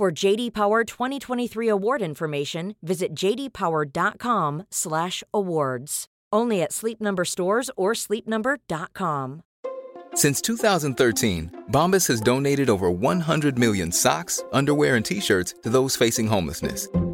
For JD Power 2023 award information, visit jdpower.com/awards. Only at Sleep Number stores or sleepnumber.com. Since 2013, Bombas has donated over 100 million socks, underwear, and t-shirts to those facing homelessness.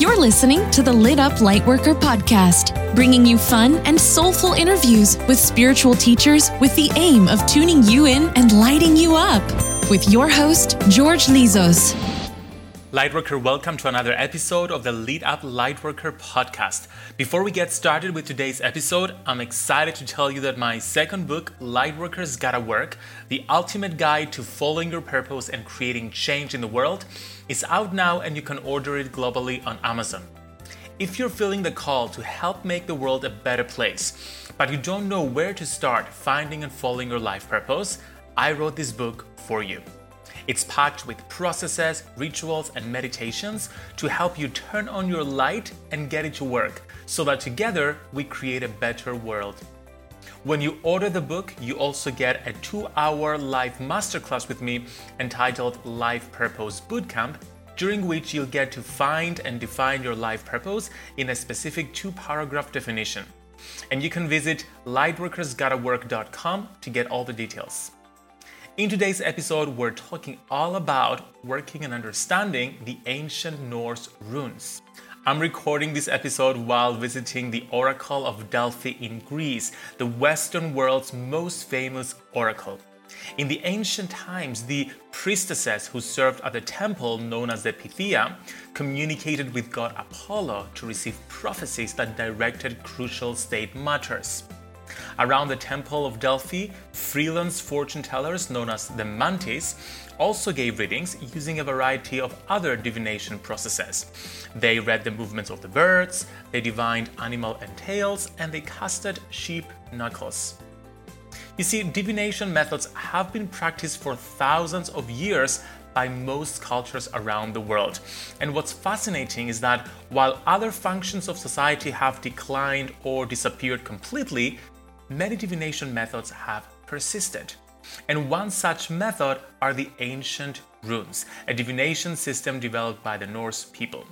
You're listening to the Lit Up Lightworker podcast, bringing you fun and soulful interviews with spiritual teachers with the aim of tuning you in and lighting you up. With your host, George Lizos. Lightworker, welcome to another episode of the Lit Up Lightworker podcast. Before we get started with today's episode, I'm excited to tell you that my second book, Lightworkers Gotta Work The Ultimate Guide to Following Your Purpose and Creating Change in the World, is out now and you can order it globally on Amazon. If you're feeling the call to help make the world a better place, but you don't know where to start finding and following your life purpose, I wrote this book for you. It's packed with processes, rituals, and meditations to help you turn on your light and get it to work so that together we create a better world. When you order the book, you also get a two hour live masterclass with me entitled Life Purpose Bootcamp, during which you'll get to find and define your life purpose in a specific two paragraph definition. And you can visit lightworkersgottawork.com to get all the details. In today's episode, we're talking all about working and understanding the ancient Norse runes. I'm recording this episode while visiting the Oracle of Delphi in Greece, the Western world's most famous oracle. In the ancient times, the priestesses who served at the temple, known as the Pythia, communicated with god Apollo to receive prophecies that directed crucial state matters. Around the Temple of Delphi, freelance fortune tellers known as the Mantis also gave readings using a variety of other divination processes. They read the movements of the birds, they divined animal entails, and they casted sheep knuckles. You see, divination methods have been practiced for thousands of years by most cultures around the world. And what's fascinating is that while other functions of society have declined or disappeared completely, many divination methods have persisted. And one such method are the ancient runes, a divination system developed by the Norse people.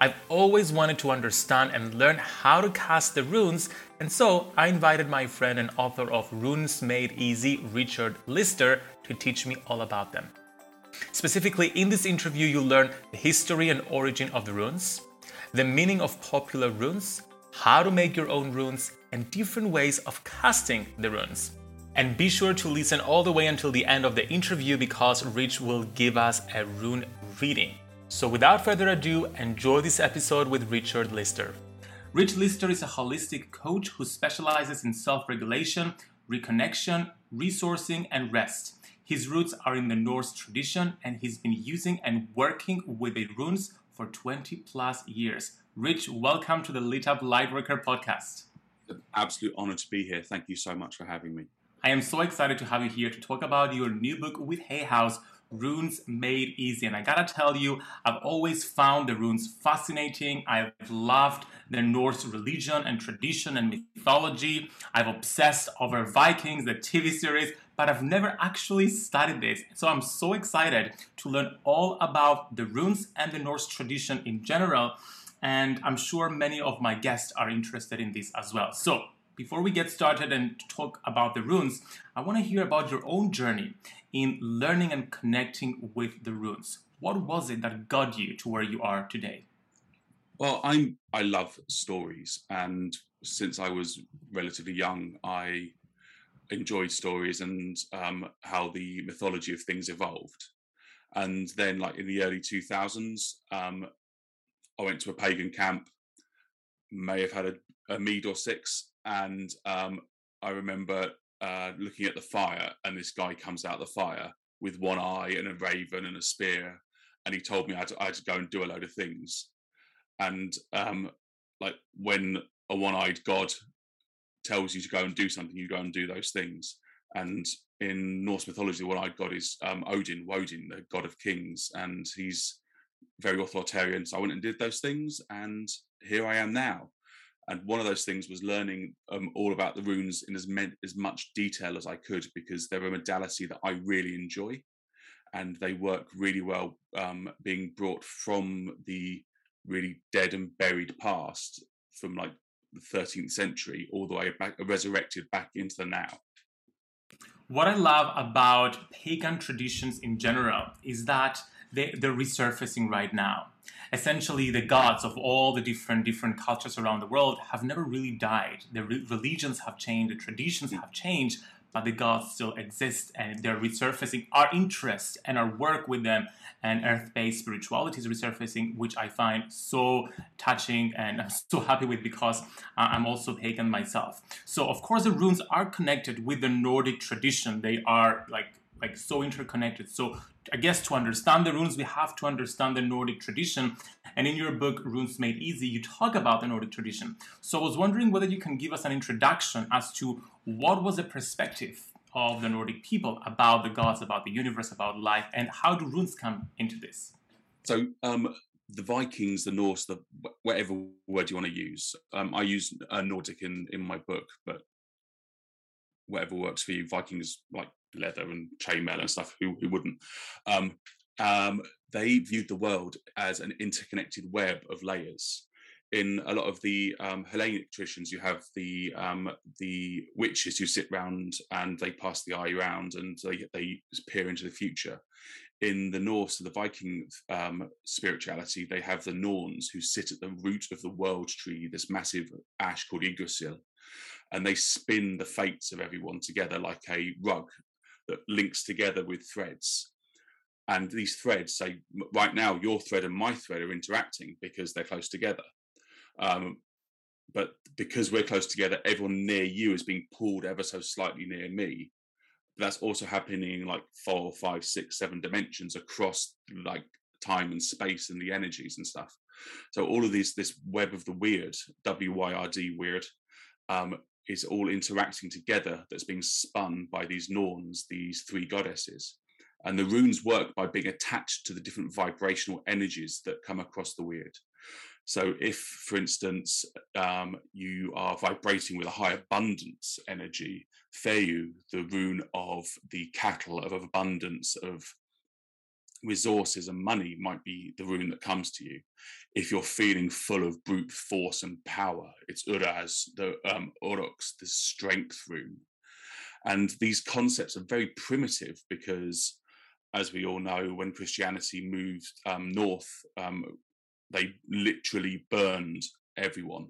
I've always wanted to understand and learn how to cast the runes, and so I invited my friend and author of Runes Made Easy, Richard Lister, to teach me all about them. Specifically, in this interview, you'll learn the history and origin of the runes, the meaning of popular runes, how to make your own runes, and different ways of casting the runes. And be sure to listen all the way until the end of the interview because Rich will give us a rune reading. So without further ado, enjoy this episode with Richard Lister. Rich Lister is a holistic coach who specializes in self regulation, reconnection, resourcing, and rest. His roots are in the Norse tradition, and he's been using and working with the runes for 20 plus years. Rich, welcome to the Lit Up Lightworker podcast. An absolute honor to be here. Thank you so much for having me. I am so excited to have you here to talk about your new book with Hay House, Runes Made Easy. And I gotta tell you, I've always found the runes fascinating. I've loved the Norse religion and tradition and mythology. I've obsessed over Vikings, the TV series, but I've never actually studied this. So I'm so excited to learn all about the runes and the Norse tradition in general. And I'm sure many of my guests are interested in this as well. So before we get started and talk about the runes, I want to hear about your own journey in learning and connecting with the runes. What was it that got you to where you are today? Well, I'm I love stories, and since I was relatively young, I enjoyed stories and um, how the mythology of things evolved. And then, like in the early 2000s, um, I went to a pagan camp, may have had a, a mead or six, and um, I remember uh, looking at the fire, and this guy comes out of the fire with one eye and a raven and a spear, and he told me I had to, I had to go and do a load of things, and um, like when a one-eyed god tells you to go and do something, you go and do those things. And in Norse mythology, the one-eyed god is um, Odin, Woden, the god of kings, and he's very authoritarian. So I went and did those things, and here I am now. And one of those things was learning um, all about the runes in as, as much detail as I could because they're a modality that I really enjoy, and they work really well um, being brought from the really dead and buried past, from like the 13th century all the way back, resurrected back into the now. What I love about pagan traditions in general is that they, they're resurfacing right now. Essentially, the gods of all the different different cultures around the world have never really died. The re- religions have changed, the traditions hmm. have changed, but the gods still exist and they're resurfacing. Our interest and our work with them and earth-based spirituality is resurfacing, which I find so touching and I'm so happy with because I'm also pagan myself. So of course the runes are connected with the Nordic tradition. They are like like so interconnected. So I guess to understand the runes, we have to understand the Nordic tradition. And in your book, Runes Made Easy, you talk about the Nordic tradition. So I was wondering whether you can give us an introduction as to what was the perspective of the Nordic people about the gods, about the universe, about life, and how do runes come into this? So, um, the Vikings, the Norse, the whatever word you want to use. Um, I use uh, Nordic in in my book, but whatever works for you. Vikings like leather and chainmail and stuff. Who who wouldn't? Um, um, they viewed the world as an interconnected web of layers. In a lot of the um, Hellenic traditions, you have the um, the witches who sit round and they pass the eye around and they they peer into the future. In the Norse, the Viking um, spirituality, they have the Norns who sit at the root of the world tree, this massive ash called Yggdrasil, and they spin the fates of everyone together like a rug that links together with threads. And these threads say, right now, your thread and my thread are interacting because they're close together. Um, but because we're close together, everyone near you is being pulled ever so slightly near me. That's also happening in like four, five, six, seven dimensions across like time and space and the energies and stuff. So all of these, this web of the weird, W Y R D wyrd, um, is all interacting together. That's being spun by these Norns, these three goddesses, and the runes work by being attached to the different vibrational energies that come across the wyrd. So, if, for instance, um, you are vibrating with a high abundance energy, Fehu, the rune of the cattle, of abundance, of resources and money might be the rune that comes to you. If you're feeling full of brute force and power, it's Uruz, the um, the strength rune. And these concepts are very primitive because, as we all know, when Christianity moved um, north, um, they literally burned everyone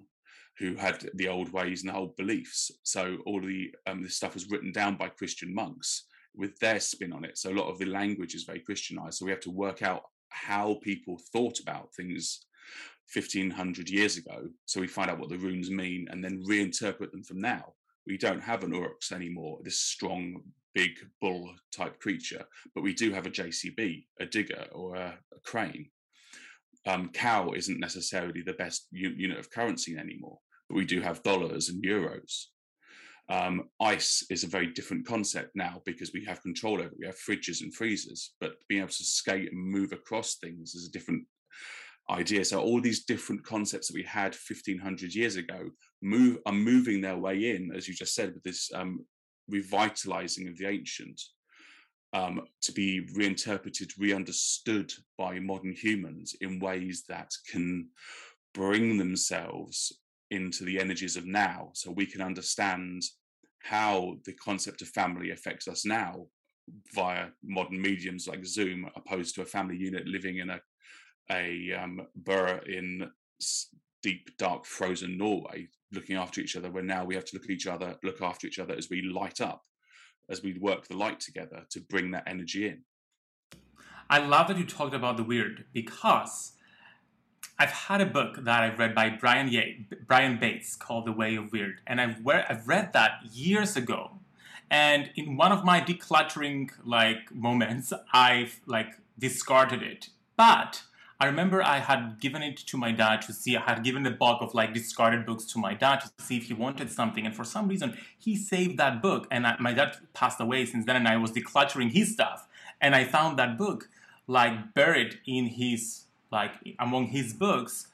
who had the old ways and the old beliefs. So all the um, this stuff was written down by Christian monks with their spin on it. So a lot of the language is very Christianized. So we have to work out how people thought about things 1500 years ago. So we find out what the runes mean and then reinterpret them from now. We don't have an aurochs anymore, this strong, big bull type creature, but we do have a JCB, a digger, or a, a crane. Um, cow isn't necessarily the best unit of currency anymore, but we do have dollars and euros. Um, ice is a very different concept now because we have control over it. We have fridges and freezers, but being able to skate and move across things is a different idea. So all these different concepts that we had 1500 years ago move are moving their way in, as you just said, with this um, revitalizing of the ancient. Um, to be reinterpreted, re-understood by modern humans in ways that can bring themselves into the energies of now so we can understand how the concept of family affects us now via modern mediums like Zoom, opposed to a family unit living in a a um, borough in deep, dark, frozen Norway, looking after each other. Where now we have to look at each other, look after each other as we light up, as we work the light together to bring that energy in. I love that you talked about the wyrd because I've had a book that I've read by Brian, Ye- Brian Bates called The Way of Wyrd, and I've, re- I've read that years ago. And in one of my decluttering like moments, I've like discarded it. But I remember I had given it to my dad to see. I had given the bulk of like discarded books to my dad to see if he wanted something. And for some reason, he saved that book. And I, my dad passed away since then, and I was decluttering his stuff. And I found that book like buried in his like among his books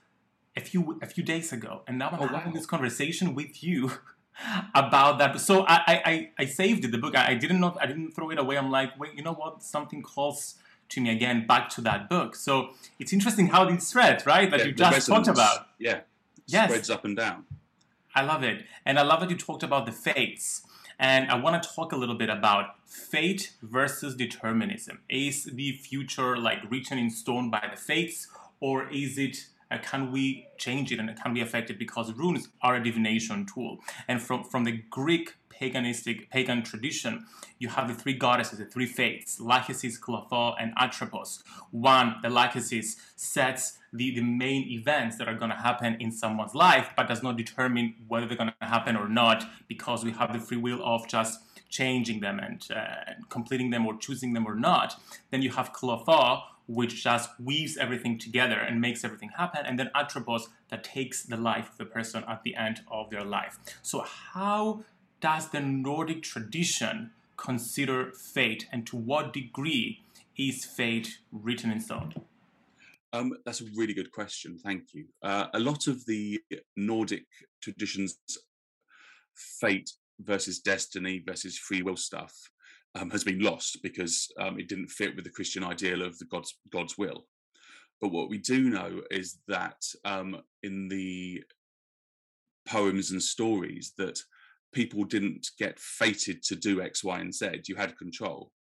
a few a few days ago, and now I'm oh, having wow. this conversation with you about that. So I I, I saved it, the book. I, I didn't know I didn't throw it away. I'm like, wait, you know what? Something calls to me again back to that book. So it's interesting how these threads, right, that yeah, you just talked about. Yeah. Yes. Spreads up and down. I love it. And I love that you talked about the fates. And I want to talk a little bit about fate versus determinism. Is the future like written in stone by the fates, or is it can we change it and it can we affect it? Because runes are a divination tool. And from from the greek paganistic pagan tradition you have the three goddesses the three fates lachesis clotho and atropos. One the lachesis sets the, the main events that are going to happen in someone's life but does not determine whether they're going to happen or not because we have the free will of just changing them and uh, completing them or choosing them or not. Then you have Clotho, which just weaves everything together and makes everything happen, and then Atropos that takes the life of the person at the end of their life. So, how does the Nordic tradition consider fate, and to what degree is fate written in stone? Um, that's a really good question. Thank you. Uh, a lot of the Nordic traditions, fate versus destiny versus free will stuff, um, has been lost because um, it didn't fit with the Christian ideal of the God's God's will. But what we do know is that um, in the poems and stories that people didn't get fated to do X, Y, and Z. You had control.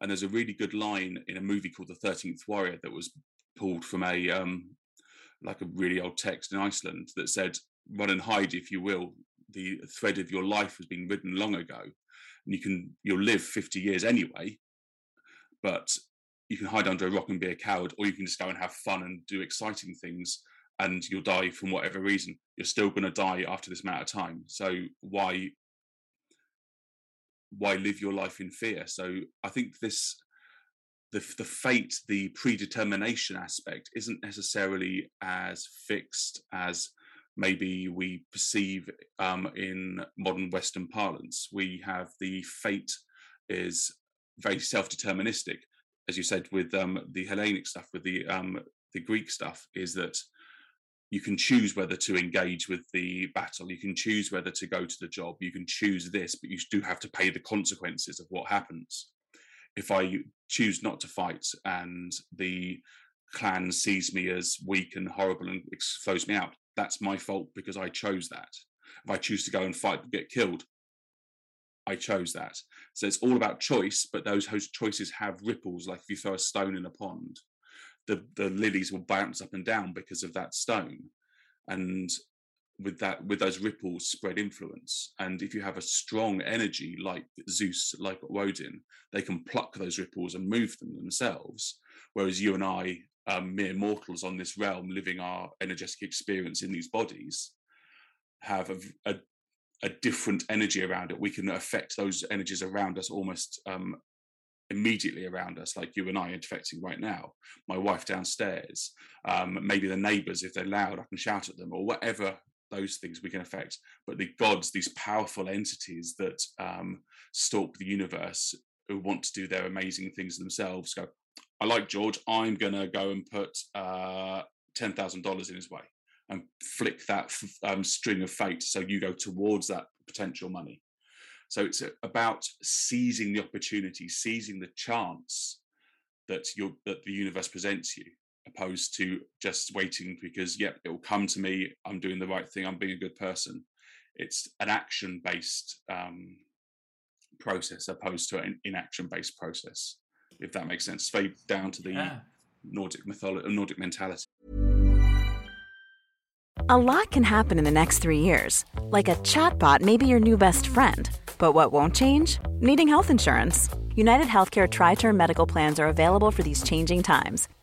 And there's a really good line in a movie called The Thirteenth Warrior that was pulled from a um, like a really old text in Iceland that said, "Run and hide, if you will. The thread of your life has been written long ago." And you can you'll live 50 years anyway but you can hide under a rock and be a coward or you can just go and have fun and do exciting things and you'll die from whatever reason. You're still going to die after this amount of time. So why why live your life in fear? So i think this the, the fate the predetermination aspect isn't necessarily as fixed as maybe we perceive um, in modern western parlance. We have the fate is very self-deterministic. As you said with um, the hellenic stuff with the um, the greek stuff is that you can choose whether to engage with the battle. You can choose whether to go to the job. You can choose this but you do have to pay the consequences of what happens. If i choose not to fight and the clan sees me as weak and horrible and throws me out. That's my fault because i chose that. If i choose to go and fight get killed i chose that. So it's all about choice but those choices have ripples like if you throw a stone in a pond the the lilies will bounce up and down because of that stone. And with that with those ripples spread influence. And if you have a strong energy like zeus like Odin, they can pluck those ripples and move them themselves whereas you and i um, mere mortals on this realm living our energetic experience in these bodies have a, a, a different energy around it we can affect those energies around us almost um, immediately around us, like you and I are infecting right now. My wife downstairs, um, maybe the neighbours, if they're loud, I can shout at them, or whatever those things we can affect. But the gods, these powerful entities that um, stalk the universe, who want to do their amazing things themselves, go, I like George, I'm to go and put uh, $10,000 in his way and flick that um, string of fate so you go towards that potential money so it's about seizing the opportunity, seizing the chance that you that the universe presents you, opposed to just waiting because yep, it will come to me. I'm doing the right thing. I'm being a good person. It's an action based um, process opposed to an inaction based process. If that makes sense, very down to the yeah. Nordic mythology, uh, Nordic mentality. A lot can happen in the next three years, like a chatbot may be your new best friend but what won't change? Needing health insurance. United Healthcare Tri Term Medical Plans are available for these changing times.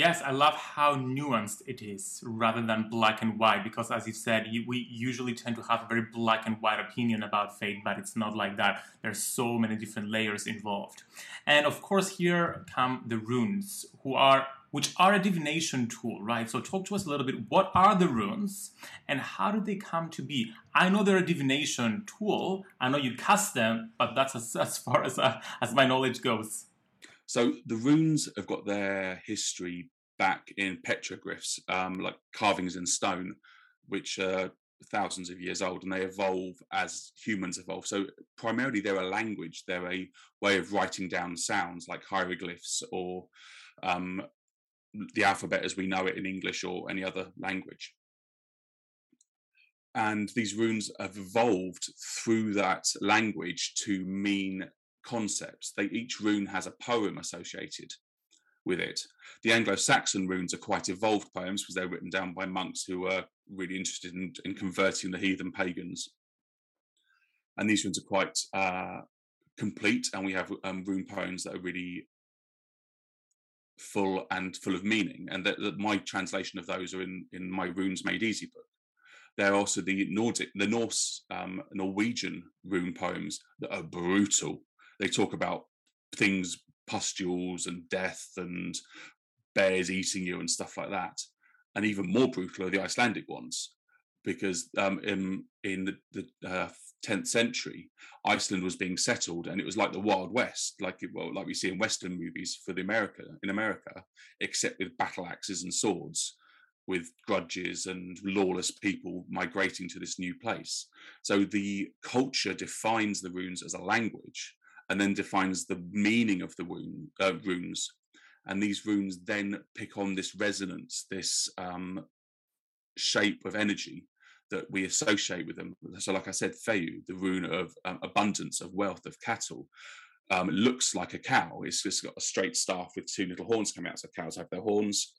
Yes, I love how nuanced it is rather than black and white because as you said, you, we usually tend to have a very black and white opinion about fate, but it's not like that. There's so many different layers involved. And of course, here come the runes, who are which are a divination tool, right? So talk to us a little bit. What are the runes and how do they come to be? I know they're a divination tool. I know you cast them, but that's as, as far as, uh, as my knowledge goes. So the runes have got their history back in petroglyphs, um, like carvings in stone, which are thousands of years old, and they evolve as humans evolve. So primarily, they're a language. They're a way of writing down sounds, like hieroglyphs or um, the alphabet as we know it in English or any other language. And these runes have evolved through that language to mean concepts. They each rune has a poem associated with it. The Anglo-Saxon runes are quite evolved poems because they're written down by monks who were really interested in, in converting the heathen pagans. And these runes are quite uh, complete, and we have um, rune poems that are really full and full of meaning. And that, my translation of those are in in my Runes Made Easy book. There are also the Nordic, the Norse, um, Norwegian rune poems that are brutal. They talk about things, pustules and death and bears eating you and stuff like that. and even more brutal are the Icelandic ones, because um, in in the, the uh, 10th century, Iceland was being settled, and it was like the Wild West, like it, well, like we see in Western movies for the America in America, except with battle axes and swords, with grudges and lawless people migrating to this new place. So the culture defines the runes as a language, and then defines the meaning of the rune, uh, runes, and these runes then pick on this resonance, this um, shape of energy that we associate with them. So, like I said, Fehu, the rune of um, abundance, of wealth, of cattle, um, looks like a cow. It's just got a straight staff with two little horns coming out. So cows have their horns,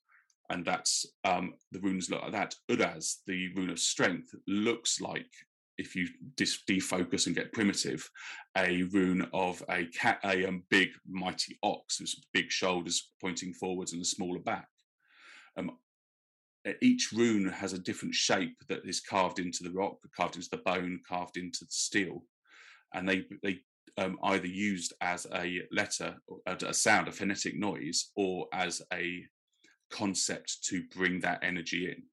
and that's um, the runes look like that. Uruz, the rune of strength, looks like if you dis- defocus and get primitive, a rune of a cat, a um, big mighty ox with big shoulders pointing forwards and a smaller back. Um, each rune has a different shape that is carved into the rock, carved into the bone, carved into the steel, and they they um, either used as a letter, a sound, a phonetic noise, or as a concept to bring that energy in.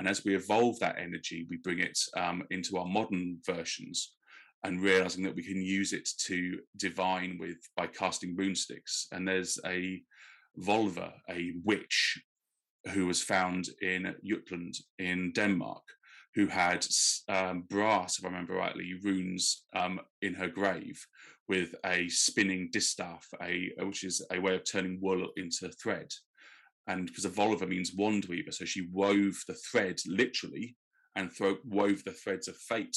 And as we evolve that energy, we bring it um, into our modern versions and realizing that we can use it to divine with by casting rune sticks. And there's a Volva, a witch who was found in Jutland in Denmark, who had um, brass, if I remember rightly, runes um, in her grave with a spinning distaff, a which is a way of turning wool into thread. And because a volva means wand weaver, so she wove the thread literally and wove the threads of fate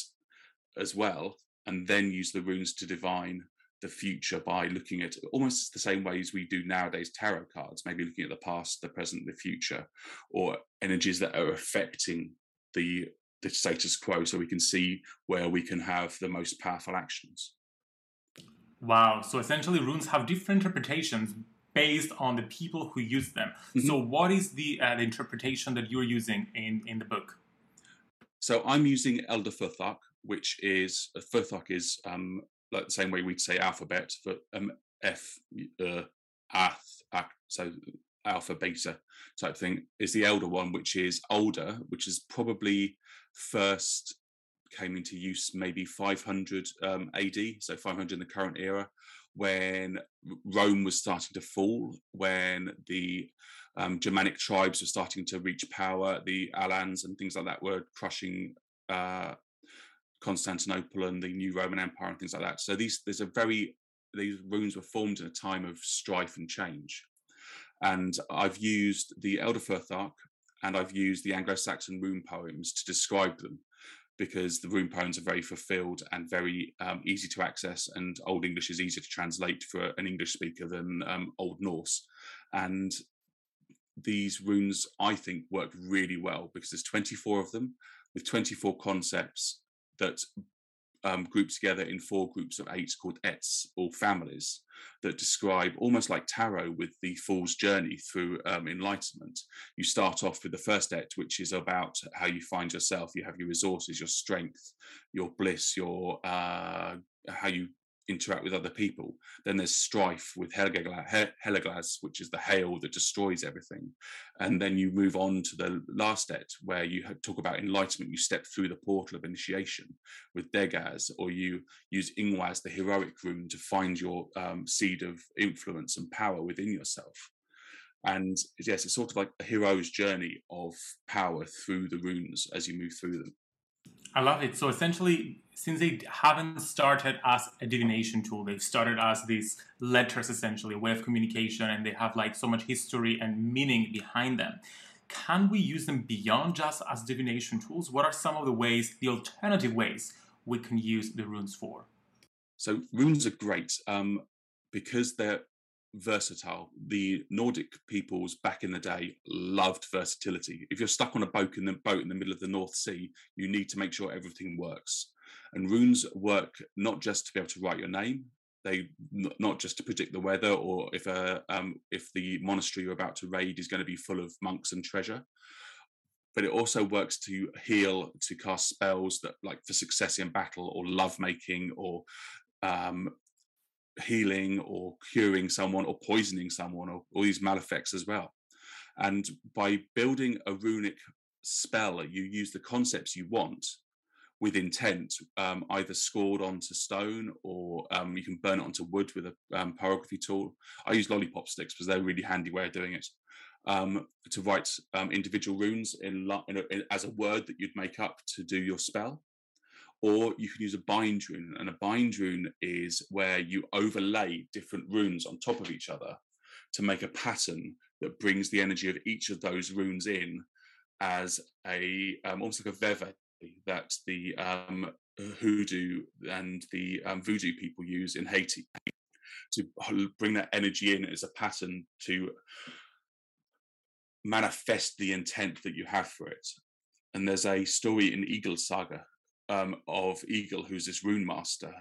as well, and then used the runes to divine the future by looking at almost the same ways we do nowadays tarot cards, maybe looking at the past, the present, the future, or energies that are affecting the the status quo, so we can see where we can have the most powerful actions. Wow! So essentially, runes have different interpretations based on the people who use them. Mm-hmm. So, what is the, uh, the interpretation that you're using in in the book? So, I'm using Elder Futhark, which is uh, Futhark is um, like the same way we'd say alphabet for um, F, uh, Ath, Ath, so alpha, beta type thing, is the elder one, which is older, which is probably first came into use maybe 500 um, AD, so 500 in the current era, when Rome was starting to fall, when the um, Germanic tribes were starting to reach power, the Alans and things like that were crushing uh, Constantinople and the new Roman Empire and things like that. So these there's a very these runes were formed in a time of strife and change. And I've used the Elder Futhark and I've used the Anglo-Saxon rune poems to describe them because the rune poems are very fulfilled and very um, easy to access and Old English is easier to translate for an English speaker than um, Old Norse. And these runes, I think, work really well because there's 24 of them with 24 concepts that um, grouped together in four groups of eight called Ets or families that describe almost like tarot with the fool's journey through um, enlightenment. You start off with the first Et, which is about how you find yourself. You have your resources, your strength, your bliss, your uh, how you interact with other people. Then there's strife with Hagalaz, which is the hail that destroys everything. And then you move on to the last et, where you talk about enlightenment. You step through the portal of initiation with Dagaz, or you use Ingwaz, the heroic rune, to find your um, seed of influence and power within yourself. And yes, it's sort of like a hero's journey of power through the runes as you move through them. I love it. So essentially, since they haven't started as a divination tool, they've started as these letters, essentially, a way of communication, and they have like so much history and meaning behind them. Can we use them beyond just as divination tools? What are some of the ways, the alternative ways, we can use the runes for? So runes are great um, because they're versatile. The Nordic peoples back in the day loved versatility. If you're stuck on a boat in the boat in the middle of the North Sea, you need to make sure everything works. And runes work not just to be able to write your name, they not just to predict the weather or if a um, if the monastery you're about to raid is going to be full of monks and treasure. But it also works to heal, to cast spells that like for success in battle or love making or um, healing or curing someone or poisoning someone or all these malefacts as well. And by building a runic spell, you use the concepts you want with intent, um, either scored onto stone or um, you can burn it onto wood with a um, pyrography tool. I use lollipop sticks because they're a really handy way of doing it. Um, to write um, individual runes in, in, in, as a word that you'd make up to do your spell or you can use a bind rune. And a bind rune is where you overlay different runes on top of each other to make a pattern that brings the energy of each of those runes in as a um, almost like a veve that the um, hoodoo and the um, voodoo people use in Haiti to bring that energy in as a pattern to manifest the intent that you have for it. And there's a story in Egil Saga um, of Egil, who's this rune master,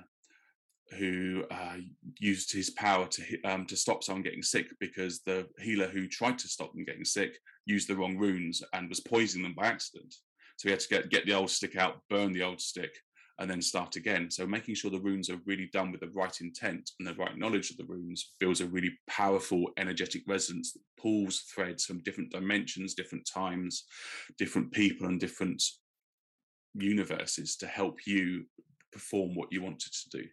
who uh, used his power to um, to stop someone getting sick because the healer who tried to stop them getting sick used the wrong runes and was poisoning them by accident. So he had to get get the old stick out, burn the old stick, and then start again. So making sure the runes are really done with the right intent and the right knowledge of the runes builds a really powerful energetic resonance that pulls threads from different dimensions, different times, different people, and different universes to help you perform what you wanted to do.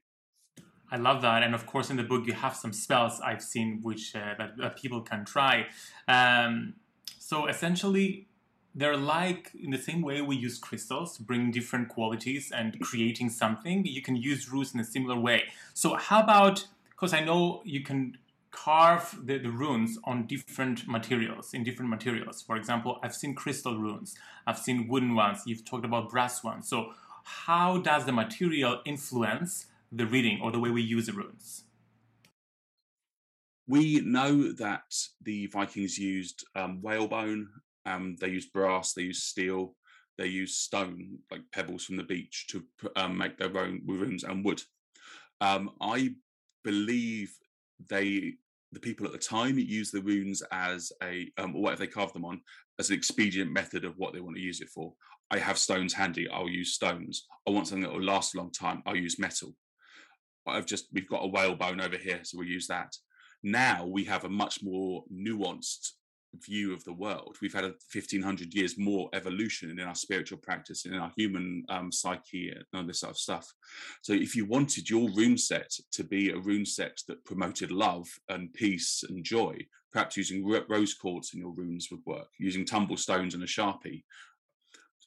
I love that, and of course, in the book you have some spells I've seen which uh, that, that, people can try. Um, so essentially, they're like in the same way we use crystals to bring different qualities and creating something. You can use runes in a similar way. So how about because I know you can carve the, the runes on different materials, in different materials. For example, I've seen crystal runes, I've seen wooden ones, you've talked about brass ones. So, how does the material influence the reading or the way we use the runes? We know that the Vikings used um, whalebone, um, they used brass, they used steel, they used stone, like pebbles from the beach, to um, make their own runes and wood. Um, I believe they the people at the time use the runes as a um, or whatever they carve them on as an expedient method of what they want to use it for. I have stones handy. I'll use stones. I want something that will last a long time. I'll use metal. I've just we've got a whalebone over here, so we use that. Now we have a much more nuanced view of the world. We've had a 1500 years more evolution in our spiritual practice in our human um, psyche and all this sort of stuff. So if you wanted your rune set to be a rune set that promoted love and peace and joy, perhaps using rose quartz in your rooms would work. Using tumble stones and a sharpie,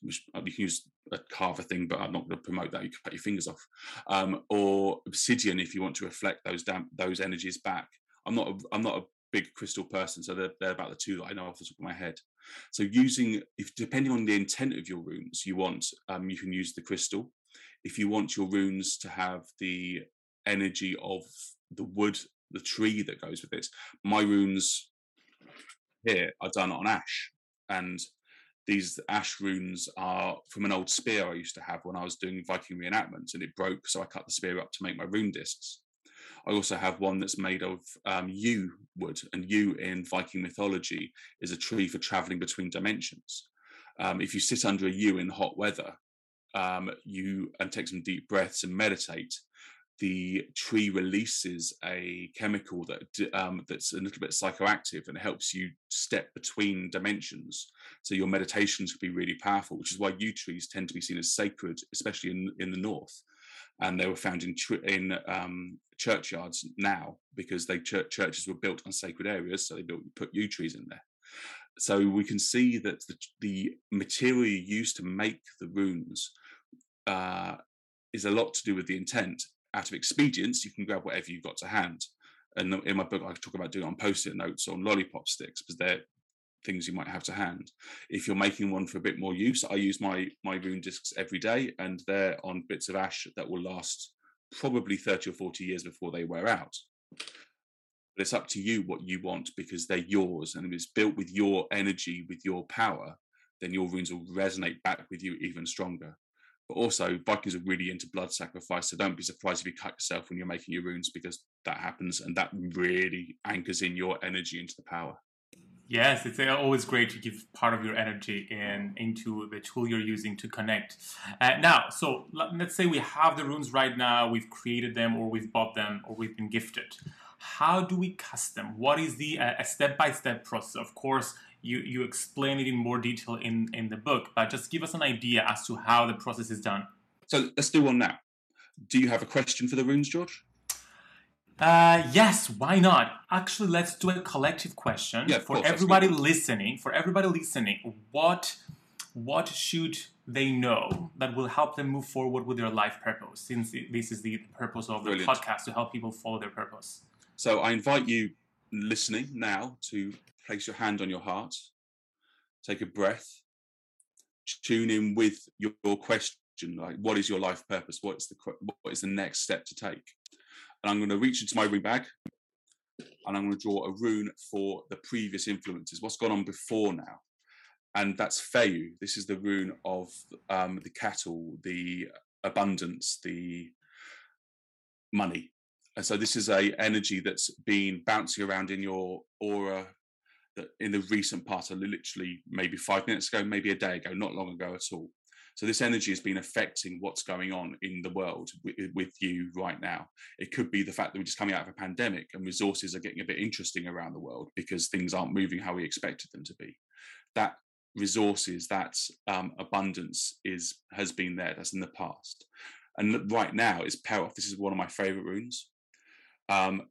which uh, you can use a carver thing, but I'm not going to promote that. You can cut your fingers off. Um, or obsidian if you want to reflect those damp, those energies back. I'm not. A, I'm not a big crystal person, so they're, they're about the two that I know off the top of my head. So using, if depending on the intent of your runes, you want, um, you can use the crystal. If you want your runes to have the energy of the wood, the tree that goes with this, my runes here are done on ash, and these ash runes are from an old spear I used to have when I was doing Viking reenactments, and it broke, so I cut the spear up to make my rune discs. I also have one that's made of um, yew wood, and yew in Viking mythology is a tree for traveling between dimensions. Um, if you sit under a yew in hot weather, um, you and take some deep breaths and meditate, the tree releases a chemical that um, that's a little bit psychoactive and helps you step between dimensions. So your meditations can be really powerful, which is why yew trees tend to be seen as sacred, especially in in the north and they were found in in um, churchyards now because they ch- churches were built on sacred areas, so they built put yew trees in there. So we can see that the, the material used to make the runes uh, is a lot to do with the intent. Out of expedience, you can grab whatever you've got to hand. And in my book, I talk about doing it on post-it notes or on lollipop sticks because they're things you might have to hand. If you're making one for a bit more use, I use my my rune discs every day, and they're on bits of ash that will last probably 30 or 40 years before they wear out. But it's up to you what you want because they're yours, and if it's built with your energy, with your power, then your runes will resonate back with you even stronger. But also, Vikings are really into blood sacrifice, so don't be surprised if you cut yourself when you're making your runes because that happens, and that really anchors in your energy into the power. Yes, it's uh, always great to give part of your energy in into the tool you're using to connect. Uh, now, so let's say we have the runes right now, we've created them, or we've bought them, or we've been gifted. How do we custom? What is the uh, a step by step process? Of course, you you explain it in more detail in in the book, but just give us an idea as to how the process is done. So let's do one now. Do you have a question for the runes, George? Uh, yes, why not? Actually, let's do a collective question Yeah, for course, everybody listening. For everybody listening, what what should they know that will help them move forward with their life purpose? Since this is the purpose of the Brilliant. podcast to help people follow their purpose. So I invite you listening now to place your hand on your heart, take a breath, tune in with your, your question like what is your life purpose? What's the what is the next step to take? And I'm going to reach into my ring bag and I'm going to draw a rune for the previous influences. What's gone on before now? And that's Fehu. This is the rune of um, the cattle, the abundance, the money. And so this is a energy that's been bouncing around in your aura that in the recent past, literally maybe five minutes ago, maybe a day ago, not long ago at all. So this energy has been affecting what's going on in the world with, with you right now. It could be the fact that we're just coming out of a pandemic and resources are getting a bit interesting around the world because things aren't moving how we expected them to be. That resources, that um, abundance is has been there. That's in the past, and right now is Perthro. This is one of my favorite runes. Um,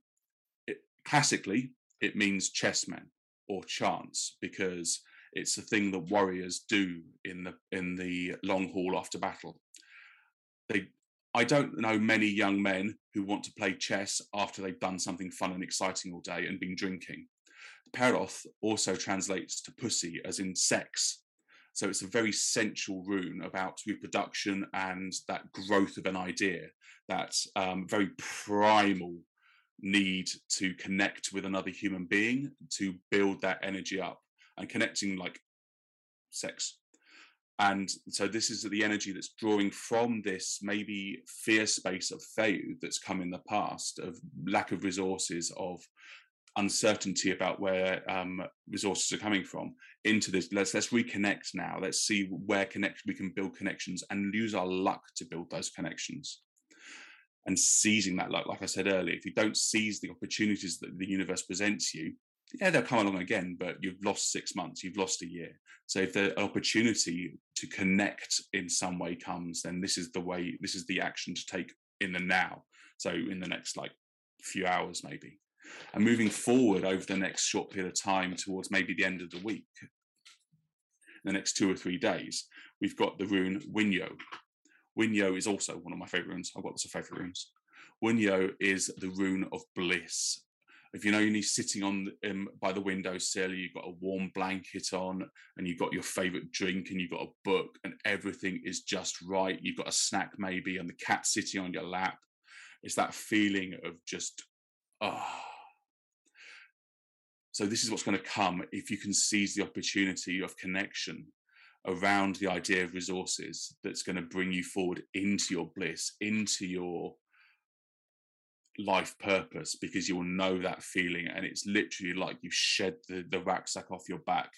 it, classically, it means chessmen or chance because it's a thing that warriors do in the in the long haul after battle. They, I don't know many young men who want to play chess after they've done something fun and exciting all day and been drinking. Perthro also translates to pussy as in sex. So it's a very sensual rune about reproduction and that growth of an idea, that um, very primal need to connect with another human being to build that energy up and connecting like sex. And so this is the energy that's drawing from this maybe fear space of failure that's come in the past of lack of resources, of uncertainty about where um, resources are coming from into this. Let's let's reconnect now. Let's see where connect we can build connections and use our luck to build those connections. And seizing that luck, like I said earlier, if you don't seize the opportunities that the universe presents you, yeah, they'll come along again, but you've lost six months, you've lost a year. So if the opportunity to connect in some way comes, then this is the way, this is the action to take in the now. So in the next like few hours, maybe. And moving forward over the next short period of time towards maybe the end of the week, the next two or three days, we've got the rune Wunjo. Wunjo is also one of my favorite runes. I've got lots of favorite runes. Wunjo is the rune of bliss. If you know you're sitting on um, by the windowsill, you've got a warm blanket on, and you've got your favorite drink, and you've got a book, and everything is just right. You've got a snack maybe, and the cat sitting on your lap. It's that feeling of just ah. So this is what's going to come if you can seize the opportunity of connection around the idea of resources that's going to bring you forward into your bliss, into your life purpose, because you will know that feeling. And it's literally like you shed the, the rucksack off your back.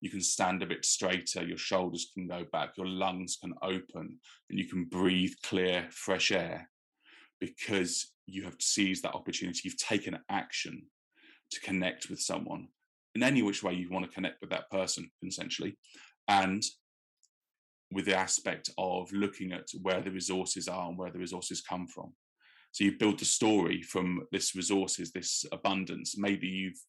You can stand a bit straighter, your shoulders can go back, your lungs can open, and you can breathe clear, fresh air because you have seized that opportunity. You've taken action to connect with someone in any which way you want to connect with that person, essentially. And with the aspect of looking at where the resources are and where the resources come from. So you build the story from this resources, this abundance. Maybe you've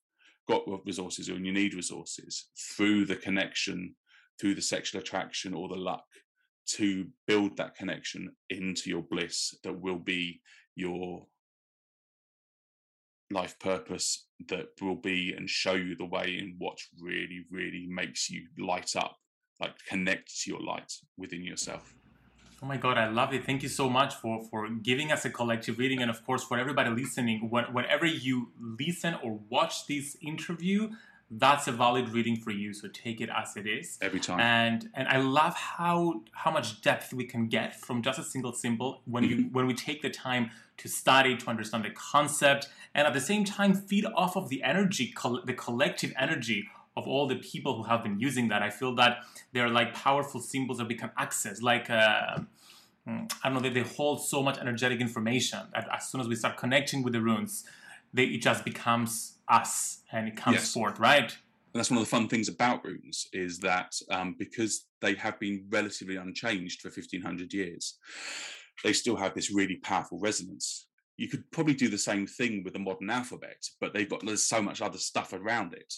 got resources or you need resources through the connection, through the sexual attraction or the luck to build that connection into your bliss that will be your life purpose that will be and show you the way in what really, really makes you light up, like connect to your light within yourself. Oh my God, I love it. Thank you so much for, for giving us a collective reading. And of course, for everybody listening, when, whenever you listen or watch this interview, that's a valid reading for you. So take it as it is. Every time. And and I love how how much depth we can get from just a single symbol when you when we take the time to study, to understand the concept, and at the same time feed off of the energy, col- the collective energy of all the people who have been using that. I feel that they're like powerful symbols that we can access, like. Uh, mm, I don't know, they, they hold so much energetic information. that As soon as we start connecting with the runes, they, it just becomes us and it comes Yes. forth, right? that's one of the fun things about runes is that um, because they have been relatively unchanged for 1500 years, they still have this really powerful resonance. You could probably do the same thing with the modern alphabet, but they've got there's so much other stuff around it.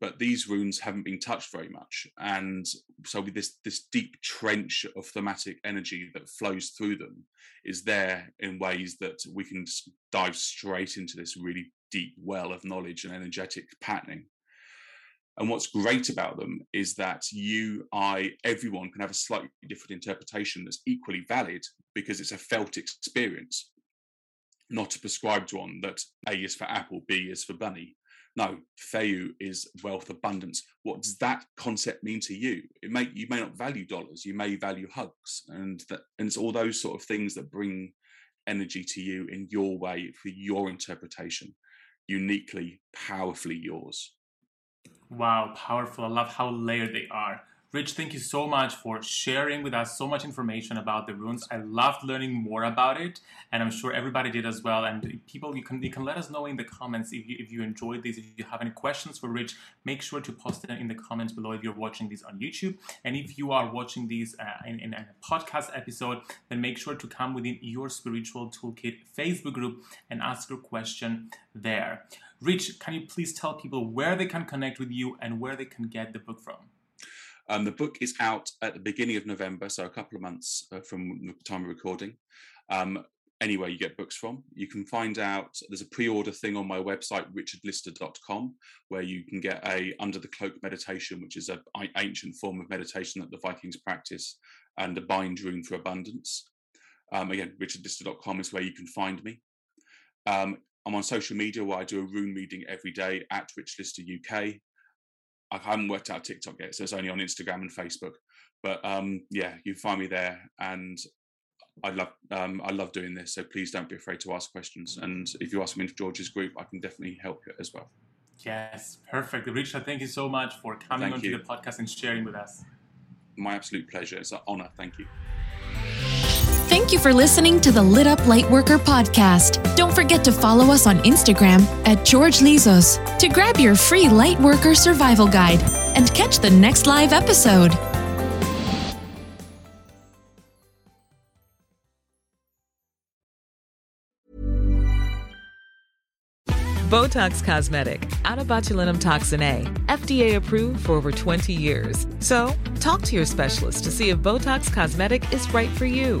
But these runes haven't been touched very much, and so with this this deep trench of thematic energy that flows through them is there in ways that we can dive straight into this really deep well of knowledge and energetic patterning. And what's great about them is that you, I, everyone can have a slightly different interpretation that's equally valid because it's a felt experience, not a prescribed one that A is for apple, B is for bunny. No, Fehu is wealth abundance. What does that concept mean to you? It may you may not value dollars, you may value hugs, and that and it's all those sort of things that bring energy to you in your way for your interpretation, uniquely, powerfully yours. Wow, powerful. I love how layered they are. Rich, thank you so much for sharing with us so much information about the runes. I loved learning more about it, and I'm sure everybody did as well. And people, you can you can let us know in the comments if you if you enjoyed this. If you have any questions for Rich, make sure to post them in the comments below if you're watching this on YouTube. And if you are watching these uh, in, in a podcast episode, then make sure to come within your spiritual toolkit Facebook group and ask your question there. Rich, can you please tell people where they can connect with you and where they can get the book from? Um, the book is out at the beginning of November, so a couple of months uh, from the time of recording. Um, anywhere you get books from. You can find out there's a pre-order thing on my website richardlister.com where you can get a under the cloak meditation which is an ancient form of meditation that the Vikings practice and a bind rune for abundance. Um, again richardlister.com is where you can find me. Um, I'm on social media where I do a rune reading every day at richlister UK. I haven't worked out TikTok yet, so it's only on Instagram and Facebook. But um, yeah, you find me there, and I love um, I love doing this. So please don't be afraid to ask questions. And if you ask me into George's group, I can definitely help you as well. Yes, perfect. Richard, thank you so much for coming thank onto you. the podcast and sharing with us. My absolute pleasure. It's an honor. Thank you. Thank you for listening to the Lit Up Lightworker podcast. Don't forget to follow us on Instagram at George Lizos to grab your free Lightworker survival guide and catch the next live episode. Botox Cosmetic, out of botulinum toxin A, FDA approved for over 20 years. So, talk to your specialist to see if Botox Cosmetic is right for you.